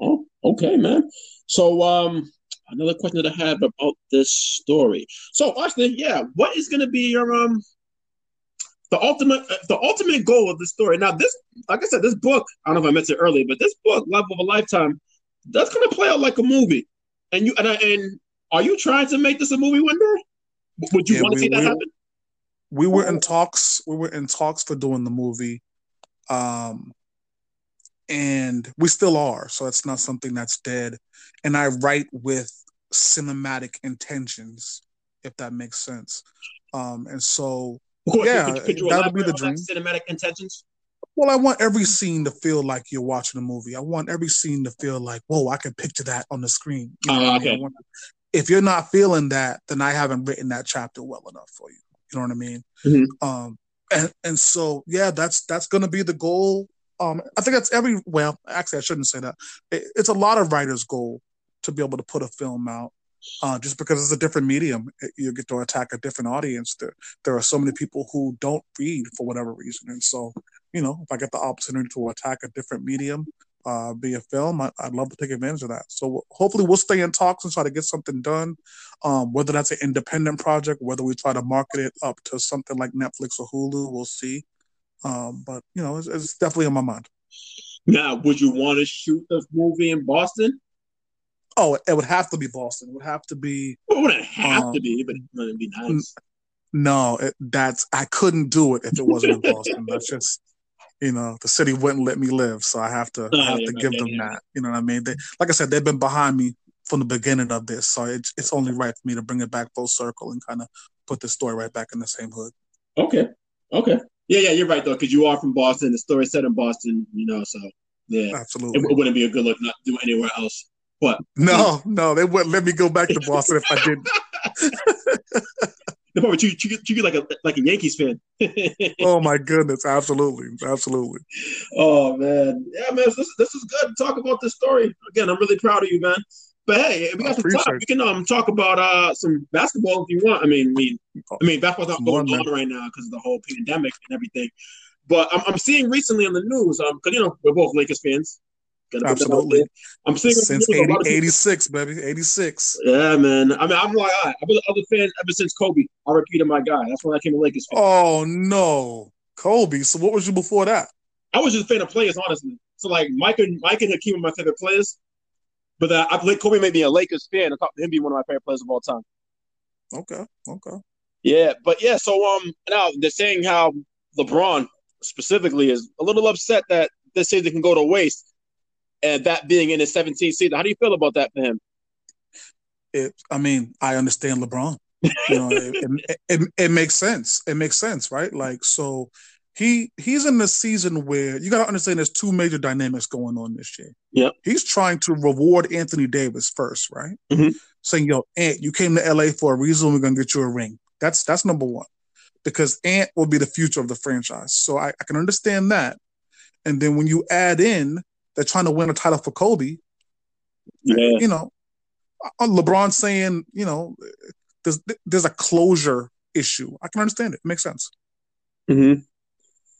Oh, okay, man. So, um, another question that I have about this story. So, Austin, yeah, what is going to be your um the ultimate the ultimate goal of the story. Now, this, like I said, this book. I don't know if I mentioned it earlier, but this book, Love of a Lifetime, that's gonna play out like a movie. And you and I, and are you trying to make this a movie one day? Would you yeah, want to see that we, happen? We were in talks. We were in talks for doing the movie, um, and we still are. So it's not something that's dead. And I write with cinematic intentions, if that makes sense. Um, and so yeah, that would be the dream. Cinematic intentions. Well, I want every scene to feel like you're watching a movie. I want every scene to feel like, whoa, I can picture that on the screen. You know uh, okay. I mean? if you're not feeling that, then I haven't written that chapter well enough for you. You know what I mean? Mm-hmm. Um, and and so yeah, that's that's gonna be the goal. Um, I think that's every well, actually, I shouldn't say that. It, it's a lot of writers' goal to be able to put a film out uh, just because it's a different medium, you get to attack a different audience. There, there are so many people who don't read for whatever reason, and so you know, if I get the opportunity to attack a different medium, uh, be a film, I, would love to take advantage of that. So hopefully, we'll stay in talks and try to get something done. Um, whether that's an independent project, whether we try to market it up to something like Netflix or Hulu, we'll see. Um, but you know, it's, it's definitely on my mind. Now, would you want to shoot this movie in Boston? Oh, it would have to be Boston. It would have to be. Well, it wouldn't have um, to be, but it would be nice. No, it, that's I couldn't do it if it wasn't in Boston. That's just you know the city wouldn't let me live, so I have to I oh, have to give them that. You know what I mean? They, like I said, they've been behind me from the beginning of this, so it's it's only right for me to bring it back full circle and kind of put the story right back in the same hood. Okay, okay, yeah, yeah, you're right though, because you are from Boston. The story set in Boston, you know, so yeah, absolutely, it, it wouldn't be a good look not to do anywhere else. But no, no, they wouldn't let me go back to Boston if I didn't. probably treat, treat, treat you like a like a Yankees fan. oh my goodness, absolutely, absolutely. Oh man, yeah, man, this this is good. To Talk about this story again. I'm really proud of you, man. But hey, we got some time. We can um talk about uh some basketball if you want. I mean, I mean, I mean, basketball's not going on right now because of the whole pandemic and everything. But I'm, I'm seeing recently on the news, um, because you know we're both Lakers fans. Absolutely. I'm seeing since 80, 86, baby, 86. Yeah, man. I mean, I'm like, right, I've been an other fan ever since Kobe. I repeated my guy. That's when I came to Lakers fan. Oh no, Kobe. So what was you before that? I was just a fan of players, honestly. So like Mike and Mike and Hakeem are my favorite players. But uh, I played Kobe made me a Lakers fan. I thought him be one of my favorite players of all time. Okay. Okay. Yeah, but yeah, so um now they're saying how LeBron specifically is a little upset that this season can go to waste and that being in his 17th season. How do you feel about that for him? It, I mean, I understand LeBron. You know, it, it, it, it, makes sense. It makes sense, right? Like, so he he's in the season where you got to understand there's two major dynamics going on this year. Yeah, he's trying to reward Anthony Davis first, right? Mm-hmm. Saying, "Yo, Ant, you came to LA for a reason. We're gonna get you a ring." That's that's number one, because Ant will be the future of the franchise. So I, I can understand that. And then when you add in they're trying to win a title for Kobe. Yeah. You know, uh, LeBron saying, you know, there's there's a closure issue. I can understand it. it makes sense. Mm-hmm.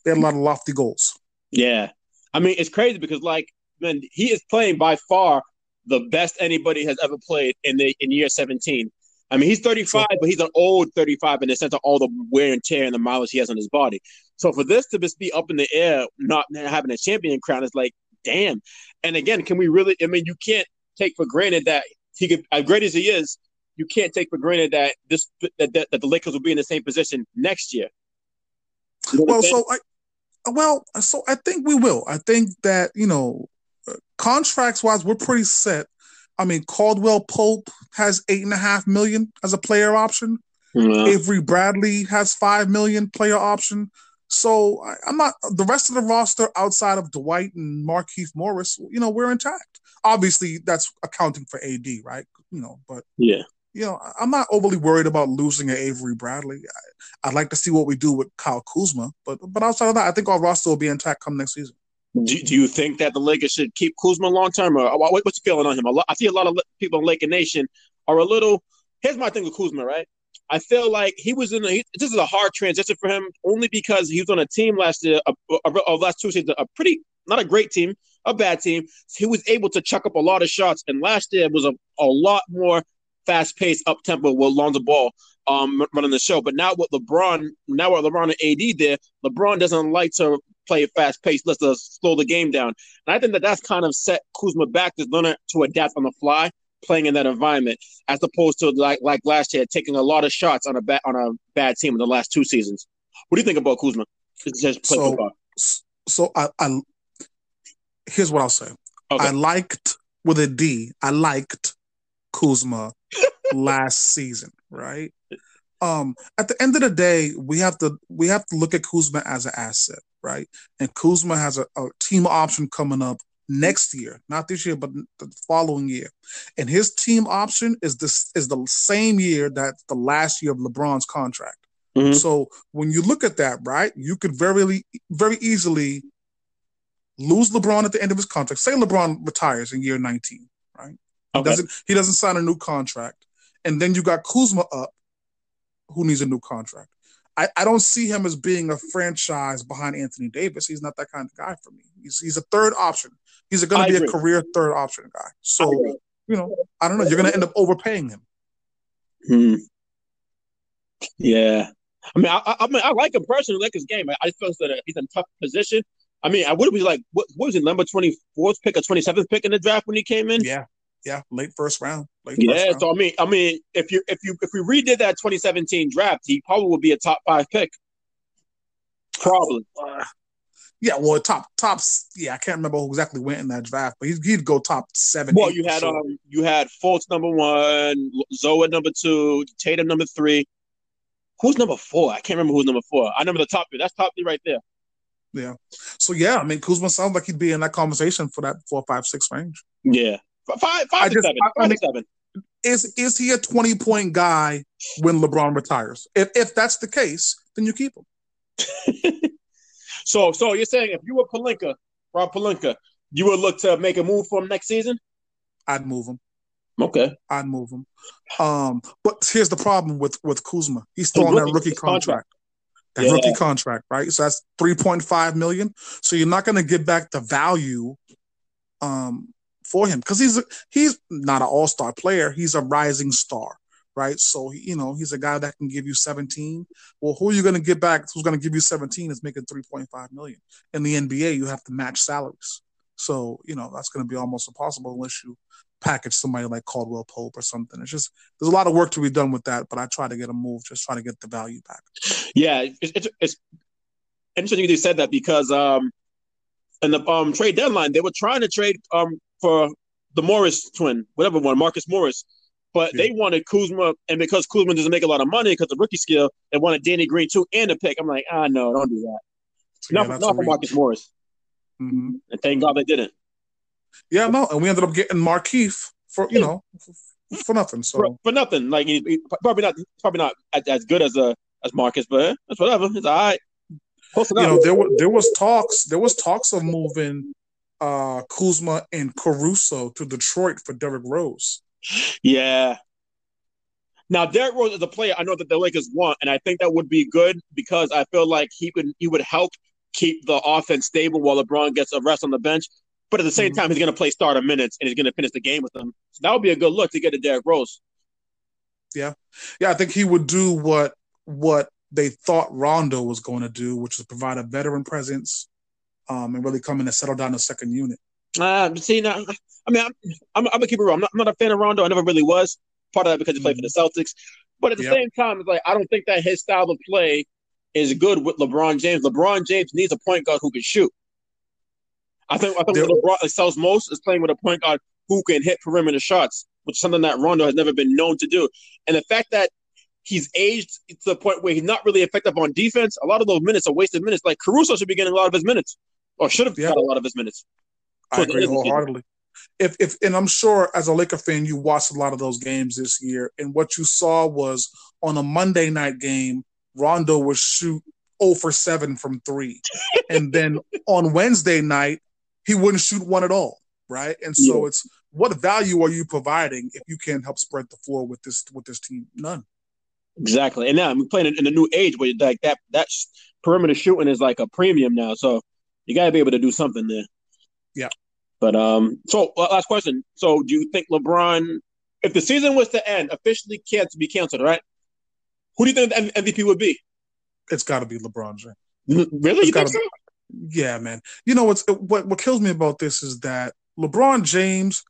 They had a lot of lofty goals. Yeah. I mean, it's crazy because like, man, he is playing by far the best anybody has ever played in the in year 17. I mean, he's 35, but he's an old 35 in the sense of all the wear and tear and the mileage he has on his body. So for this to just be up in the air, not having a champion crown, is like damn. And again, can we really? I mean, you can't take for granted that he could, as great as he is, you can't take for granted that this that, that, that the Lakers will be in the same position next year. You know well, so I, well, so I think we will. I think that you know, contracts wise, we're pretty set. I mean, Caldwell Pope has eight and a half million as a player option. Mm-hmm. Avery Bradley has five million player option. So I, am not the rest of the roster outside of Dwight and Markieff Morris. You know, we're intact. Obviously, that's accounting for AD, right? You know, but yeah, you know, I'm not overly worried about losing an Avery Bradley. I, would like to see what we do with Kyle Kuzma, but but outside of that, I think our roster will be intact come next season. Do, do you think that the Lakers should keep Kuzma long term, or what, what's your feeling on him? A lot, I see a lot of people in Laker Nation are a little. Here's my thing with Kuzma, right? I feel like he was in. A, this is a hard transition for him, only because he was on a team last year, a, a, a last two seasons, a pretty not a great team, a bad team. He was able to chuck up a lot of shots, and last year was a, a lot more fast paced, up tempo with Lonzo Ball um, running the show. But now with LeBron, now with LeBron and AD there, LeBron doesn't like to play fast paced. Let's slow the game down. And I think that that's kind of set Kuzma back to learn to adapt on the fly playing in that environment, as opposed to like like last year, taking a lot of shots on a bad on a bad team in the last two seasons. What do you think about Kuzma? So, so I, I here's what I'll say. Okay. I liked with a D. I liked Kuzma last season, right? Um, at the end of the day, we have to we have to look at Kuzma as an asset, right? And Kuzma has a, a team option coming up next year, not this year, but the following year. And his team option is this is the same year that the last year of LeBron's contract. Mm-hmm. So when you look at that, right, you could very very easily lose LeBron at the end of his contract. Say LeBron retires in year 19, right? Okay. He doesn't he doesn't sign a new contract. And then you got Kuzma up, who needs a new contract. I, I don't see him as being a franchise behind Anthony Davis. He's not that kind of guy for me. He's he's a third option. He's going to be agree. a career third option guy. So you know, I don't know. You're going to end up overpaying him. Hmm. Yeah. I mean, I, I mean, I like him personally, like his game. I, I feel that he's in a tough position. I mean, I would be like, what, what was he, number twenty fourth pick or twenty seventh pick in the draft when he came in? Yeah, Yeah, late first round. Late yeah, first round. so I mean, I mean, if you if you if we redid that 2017 draft, he probably would be a top five pick. Probably. Uh, yeah, well, top tops. Yeah, I can't remember who exactly went in that draft, but he'd, he'd go top seven. Well, you had sure. um, you had Fultz number one, Zoe number two, Tatum number three. Who's number four? I can't remember who's number four. I remember the top three. That's top three right there. Yeah. So yeah, I mean, Kuzma sounds like he'd be in that conversation for that four, five, six range. Yeah, five, five just- seven. I- I mean- seven. Is is he a twenty point guy when LeBron retires? If if that's the case, then you keep him. So, so you're saying if you were Pelinka, Rob Pelinka, you would look to make a move for him next season? I'd move him. Okay. I'd move him. Um, but here's the problem with with Kuzma. He's still on that rookie- contract. contract. That Yeah. rookie contract, right? So that's three point five million. So you're not going to get back the value um, for him because he's a, he's not an all star player. He's a rising star, right? So you know he's a guy that can give you 17. Well, who are you going to get back? Who's going to give you 17 is making 3.5 million. In the NBA, you have to match salaries. So you know that's going to be almost impossible unless you package somebody like Caldwell Pope or something. It's just there's a lot of work to be done with that, but I try to get a move, just try to get the value back. Yeah, it's, it's, it's interesting you said that because um, in the um trade deadline they were trying to trade um for the Morris twin, whatever one, Marcus Morris, but Yeah. they wanted Kuzma, and because Kuzma doesn't make a lot of money because of rookie skill, they wanted Danny Green too and a pick. I'm like, ah, no, don't do that. Yeah, Not, not for reach. Marcus Morris, hmm and thank God they didn't. Yeah, no, and we ended up getting Markieff for you know for, for nothing. So For, for nothing, like he, he- probably not, probably not as, as good as a as Marcus, but that's whatever. It's all right. You know there were there was talks there was talks of moving uh Kuzma and Caruso to Detroit for Derrick Rose. Yeah. Now Derrick Rose is a player I know that the Lakers want, and I think that would be good because I feel like he would he would help keep the offense stable while LeBron gets a rest on the bench. But at the same Mhm. time, he's going to play starter minutes and he's going to finish the game with them. So that would be a good look to get to Derrick Rose. Yeah, yeah, I think he would do what what they thought Rondo was going to do, which is provide a veteran presence, um, and really come in and settle down the second unit. Uh, see, now, I mean, I'm, I'm, I'm gonna keep it real. I'm not, I'm not a fan of Rondo. I never really was. Part of that because he played for the Celtics. But at the Yep. same time, it's like I don't think that his style of play is good with LeBron James. LeBron James needs a point guard who can shoot. I think I think There- what LeBron excels most is playing with a point guard who can hit perimeter shots, which is something that Rondo has never been known to do. And the fact that he's aged to the point where he's not really effective on defense, a lot of those minutes are wasted minutes. Like Caruso should be getting a lot of his minutes, Oh, or should have Yeah. got a lot of his minutes. I agree end of the season. wholeheartedly. If if and I'm sure as a Laker fan, you watched a lot of those games this year, and what you saw was on a Monday night game, Rondo would shoot 0 for 7 from three. and then on Wednesday night, he wouldn't shoot one at all. Right. And so it's what value are you providing if you can't help spread the floor with this with this team? None. Exactly, and now I'm playing in a new age where like that that perimeter shooting is like a premium now. So you got to be able to do something there. Yeah. But um, so uh, last question. So do you think LeBron, if the season was to end officially, can't be canceled, right? Who do you think the MVP would be? It's got to be LeBron James. Really? So? Yeah, man. You know what's what what kills me about this is that LeBron James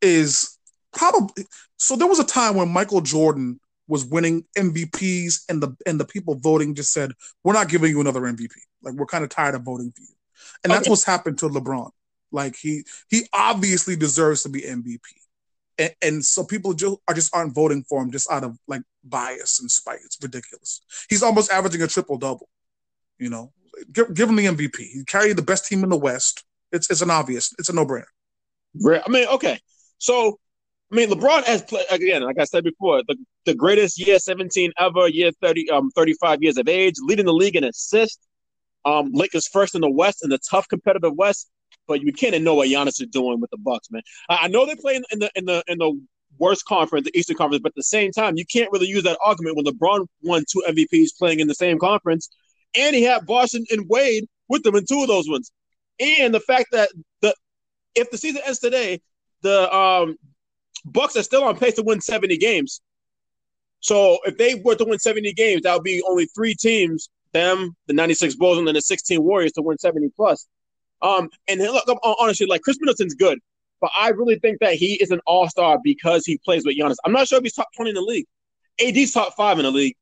is probably so there was a time when Michael Jordan was winning MVPs and the and the people voting just said, We're not giving you another MVP. Like we're kind of tired of voting for you. And that's Okay. what's happened to LeBron. Like he he obviously deserves to be MVP. And, and so people just are just aren't voting for him just out of like bias and spite. It's ridiculous. He's almost averaging a triple double. You know, give, give him the MVP. He carried the best team in the West. It's it's an obvious. It's a no brainer. I mean, okay. So, I mean, LeBron has played again, like I said before, the, the greatest year 17 ever, year 30, um, 35 years of age, leading the league in assists. Um, Lakers first in the West in the tough competitive West, but you can't know what Giannis is doing with the Bucks, man. I, I know they play in, in the in the in the worst conference, the Eastern Conference, but at the same time, you can't really use that argument when LeBron won two MVPs playing in the same conference, and he had Bosh and Wade with them in two of those ones, and the fact that the if the season ends today, the um Bucks are still on pace to win 70 games. So if they were to win 70 games, that would be only three teams, them, the 96 Bulls, and then the 16 Warriors to win 70 plus. Um, and look, honestly, like Khris Middleton's good, but I really think that he is an all star because he plays with Giannis. I'm not sure if he's top 20 in the league. AD's top five in the league,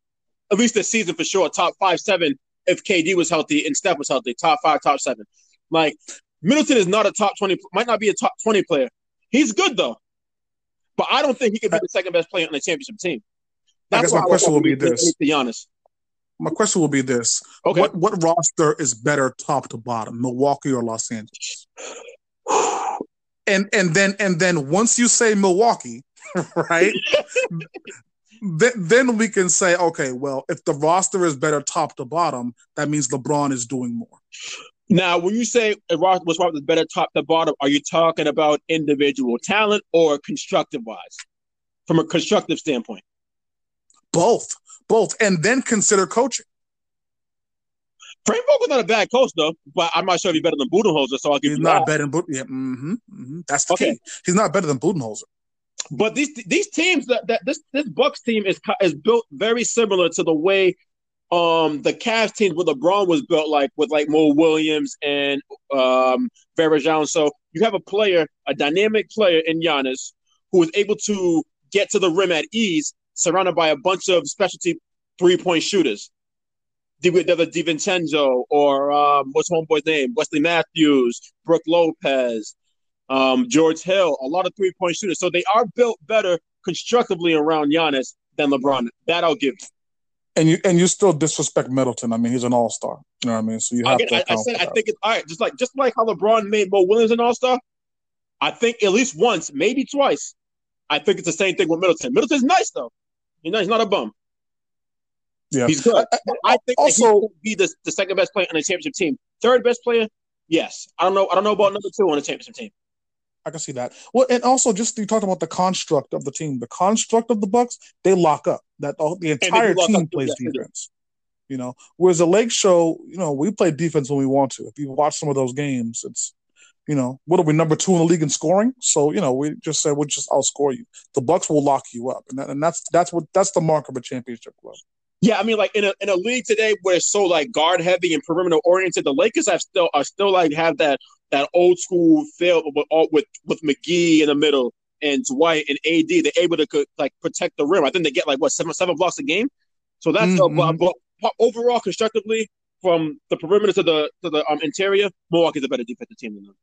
at least this season for sure. Top five, seven if KD was healthy and Steph was healthy. Top five, top seven. Like Middleton is not a top 20, might not be a top 20 player. He's good though, but I don't think he could be the second best player on the championship team. That's I guess my question will be this: To Giannis. My question will be this: Okay, what what roster is better, top to bottom, Milwaukee or Los Angeles? and and then and then once you say Milwaukee, right? then, then we can say, okay, well, if the roster is better top to bottom, that means LeBron is doing more. Now, when you say roster was better top to bottom, are you talking about individual talent or constructive wise, from a constructive standpoint? Both, both, and then consider coaching. Frank Vogel's not a bad coach though, but I'm not sure if he's better than Budenholzer. So I'll give he's you not that. better than Buden. Yeah, mm-hmm, mm-hmm. that's the okay. key. He's not better than Budenholzer. But these these teams that, that this this Bucks team is is built very similar to the way um the Cavs team with LeBron was built like with like Mo Williams and um Varejao. So you have a player, a dynamic player in Giannis who is able to get to the rim at ease, surrounded by a bunch of specialty three point shooters. Di, DiVincenzo or um, what's homeboy's name? Wesley Matthews, Brook Lopez, um, George Hill, a lot of three point shooters. So they are built better constructively around Giannis than LeBron. That I'll give you. And you and you still disrespect Middleton. I mean, he's an all star. You know what I mean? So you have Again, to. I, I said I think it's all right. Just like just like how LeBron made Mo Williams an all star. I think at least once, maybe twice. I think it's the same thing with Middleton. Middleton's nice though. You know, he's not a bum. Yeah, he's good. I, I, I think also be the, the second best player on the championship team. Third best player, yes. I don't know. I don't know about number two on the championship team. I can see that. Well, and also just you talked about the construct of the team. The construct of the Bucks, they lock up. That the entire team plays defense. You know, whereas the Lake Show, you know, we play defense when we want to. If you watch some of those games, it's you know, what are we number two in the league in scoring? So you know, we just said we'll just outscore you. The Bucks will lock you up, and, that, and that's that's what that's the mark of a championship club. Yeah, I mean, like in a in a league today where it's so like guard heavy and perimeter oriented, the Lakers have still are still like have that that old school feel with with with McGee in the middle and Dwight and AD. They're able to like protect the rim. I think they get like what seven seven blocks a game. So that's mm-hmm. uh, but, but, overall constructively from the perimeter to the to the um, interior, Milwaukee's a better defensive team than them.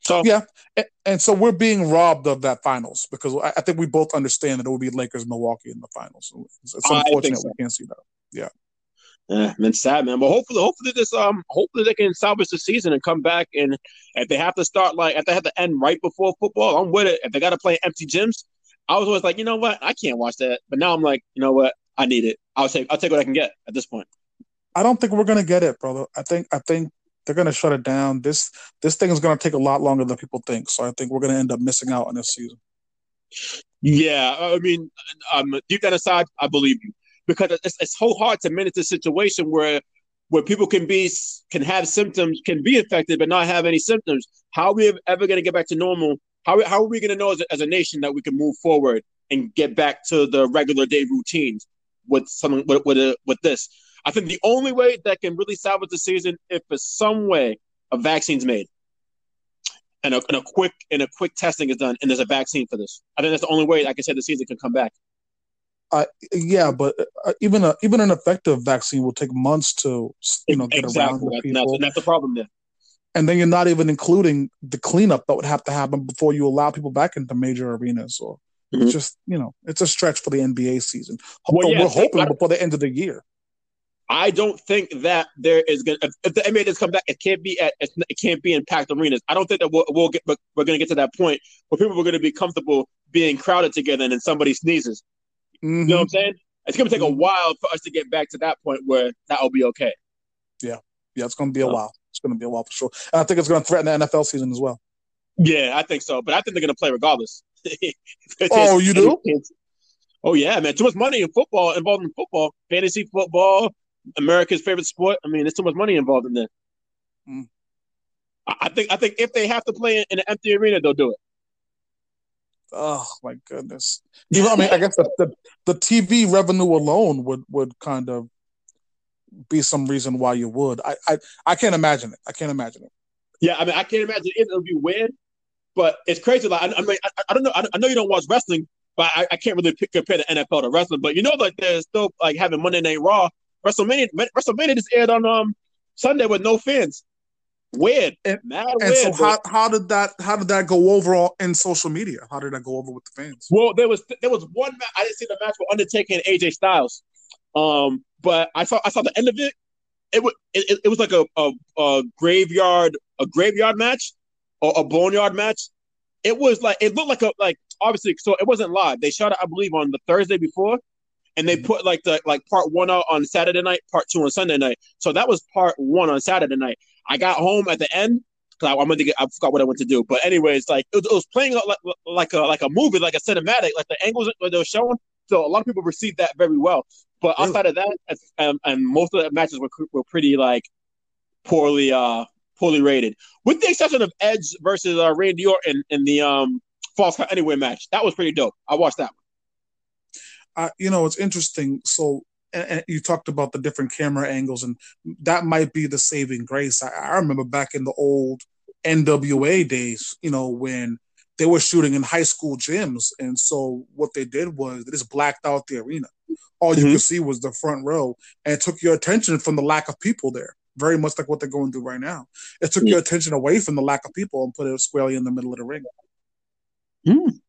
So yeah, and, and, so we're being robbed of that finals because I, I, think we both understand that it will be Lakers Milwaukee in the finals. It's, it's unfortunate so. we can't see that. Yeah. Yeah, man, sad man. But hopefully, hopefully this um, hopefully they can salvage the season and come back. And if they have to start like if they have to end right before football, I'm with it. If they got to play empty gyms, I was always like, you know what, I can't watch that. But now I'm like, you know what, I need it. I'll take I'll take what I can get at this point. I don't think we're gonna get it, brother. I think I think they're going to shut it down. This this thing is going to take a lot longer than people think. So I think we're going to end up missing out on this season. Yeah, I mean, um, deep down inside, I believe you because it's, it's so hard to manage a situation where where people can be can have symptoms, can be infected, but not have any symptoms. How are we ever going to get back to normal? How, how are we going to know as a, as a nation that we can move forward and get back to the regular day routines with something with with, a, with this? I think the only way that can really salvage the season if for some way a vaccine's made and a, and a quick and a quick testing is done and there's a vaccine for this. I think that's the only way I can say the season can come back. Uh, yeah, but uh, even a even an effective vaccine will take months to you know get exactly. around the people. That's, and that's the problem there. And then you're not even including the cleanup that would have to happen before you allow people back into major arenas. Or mm-hmm. it's just you know it's a stretch for the NBA season. Well, yeah, We're hoping I, before the end of the year. I don't think that there is going to if the NBA does come back, it can't be at it can't be in packed arenas. I don't think that we'll, we'll get we're going to get to that point where people are going to be comfortable being crowded together and then somebody sneezes. Mm-hmm. You know what I'm saying? It's going to take a mm-hmm. while for us to get back to that point where that will be okay. Yeah, yeah, it's going to be a while. It's going to be a while for sure. And I think it's going to threaten the NFL season as well. Yeah, I think so. But I think they're going to play regardless. oh, you do? Oh yeah, man! Too much money in football involved in football, fantasy football, America's favorite sport. I mean, there's too much money involved in that. Mm. I think I think if they have to play in an empty arena, they'll do it. Oh my goodness! You Even I mean, I guess the, the, the TV revenue alone would would kind of be some reason why you would. I I, I can't imagine it. I can't imagine it. Yeah, I mean, I can't imagine it. It'll be weird, But it's crazy. Like I, I mean, I, I, don't know. I, know you don't watch wrestling, but I, I can't really pick, compare the NFL to wrestling. But you know, like they're still like having Monday Night Raw. WrestleMania, WrestleMania just aired on um Sunday with no fans. Weird, and, mad and weird. so how, how did that how did that go over in social media? How did that go over with the fans? Well, there was there was one match. I didn't see the match with Undertaker and AJ Styles, um, but I saw I saw the end of it. It was it, it was like a, a, a graveyard a graveyard match or a boneyard match. It was like it looked like a like obviously so it wasn't live. They shot it I believe on the Thursday before, and they mm-hmm. put like the like part one out on Saturday night, part two on Sunday night. So that was part one on Saturday night. I got home at the end because I, I went to get I forgot what I went to do. But anyways, like it was, it was playing like like a like a movie, like a cinematic, like the angles that they were showing. So a lot of people received that very well. But really? outside of that, um, and most of the matches were were pretty like poorly uh poorly rated, with the exception of Edge versus uh, Randy Orton in the um Count Anywhere match. That was pretty dope. I watched that one. Uh, you know, it's interesting. So and you talked about the different camera angles, and that might be the saving grace. I, I, remember back in the old NWA days, you know, when they were shooting in high school gyms, and so what they did was they just blacked out the arena. All you mm-hmm. could see was the front row, and it took your attention from the lack of people there. Very much like what they're going through right now. It took your attention away from the lack of people and put it squarely in the middle of the ring. Mm.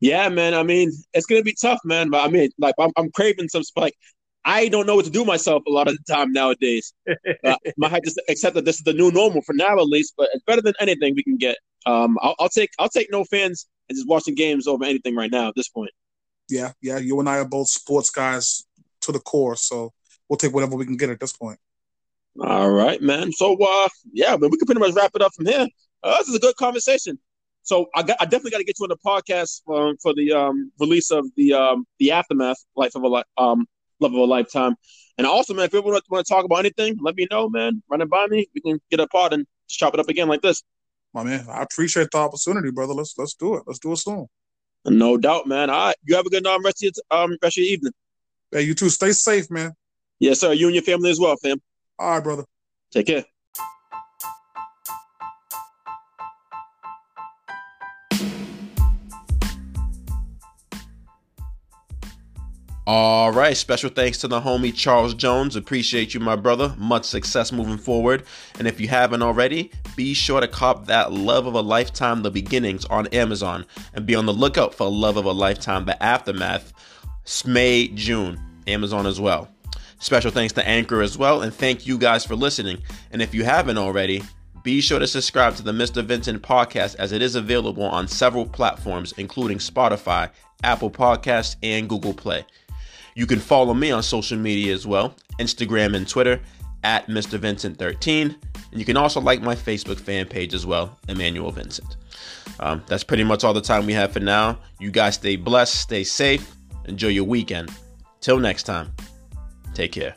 Yeah, man. I mean, it's gonna be tough, man. But I mean, like, I'm, I'm craving some like. I don't know what to do myself a lot of the time nowadays. uh, I have to accept that this is the new normal for now, at least. But it's better than anything we can get. Um, I'll, I'll take I'll take no fans and just watching games over anything right now at this point. Yeah, yeah. You and I are both sports guys to the core, so we'll take whatever we can get at this point. All right, man. So, uh, yeah, but we can pretty much wrap it up from here. Uh, this is a good conversation. So I got, I definitely got to get you on the podcast um, for the um, release of the um, the aftermath, life of a li- um, love of a lifetime. And also, man, if you want to talk about anything, let me know, man. Run it by me. We can get a pod and chop it up again like this. My man, I appreciate the opportunity, brother. Let's let's do it. Let's do it soon. No doubt, man. All right, you have a good um, rest of your um, rest of your evening. Hey, you too. Stay safe, man. Yes, sir. You and your family as well, fam. All right, brother. Take care. All right, special thanks to the homie Charles Jones. Appreciate you, my brother. Much success moving forward. And if you haven't already, be sure to cop that Love of a Lifetime The Beginnings on Amazon and be on the lookout for Love of a Lifetime The Aftermath, May, June, Amazon as well. Special thanks to Anchor as well, and thank you guys for listening. And if you haven't already, be sure to subscribe to the Mr. Vincent podcast as it is available on several platforms, including Spotify, Apple Podcasts, and Google Play. You can follow me on social media as well Instagram and Twitter at Mr. Vincent13. And you can also like my Facebook fan page as well, Emmanuel Vincent. Um, that's pretty much all the time we have for now. You guys stay blessed, stay safe, enjoy your weekend. Till next time, take care.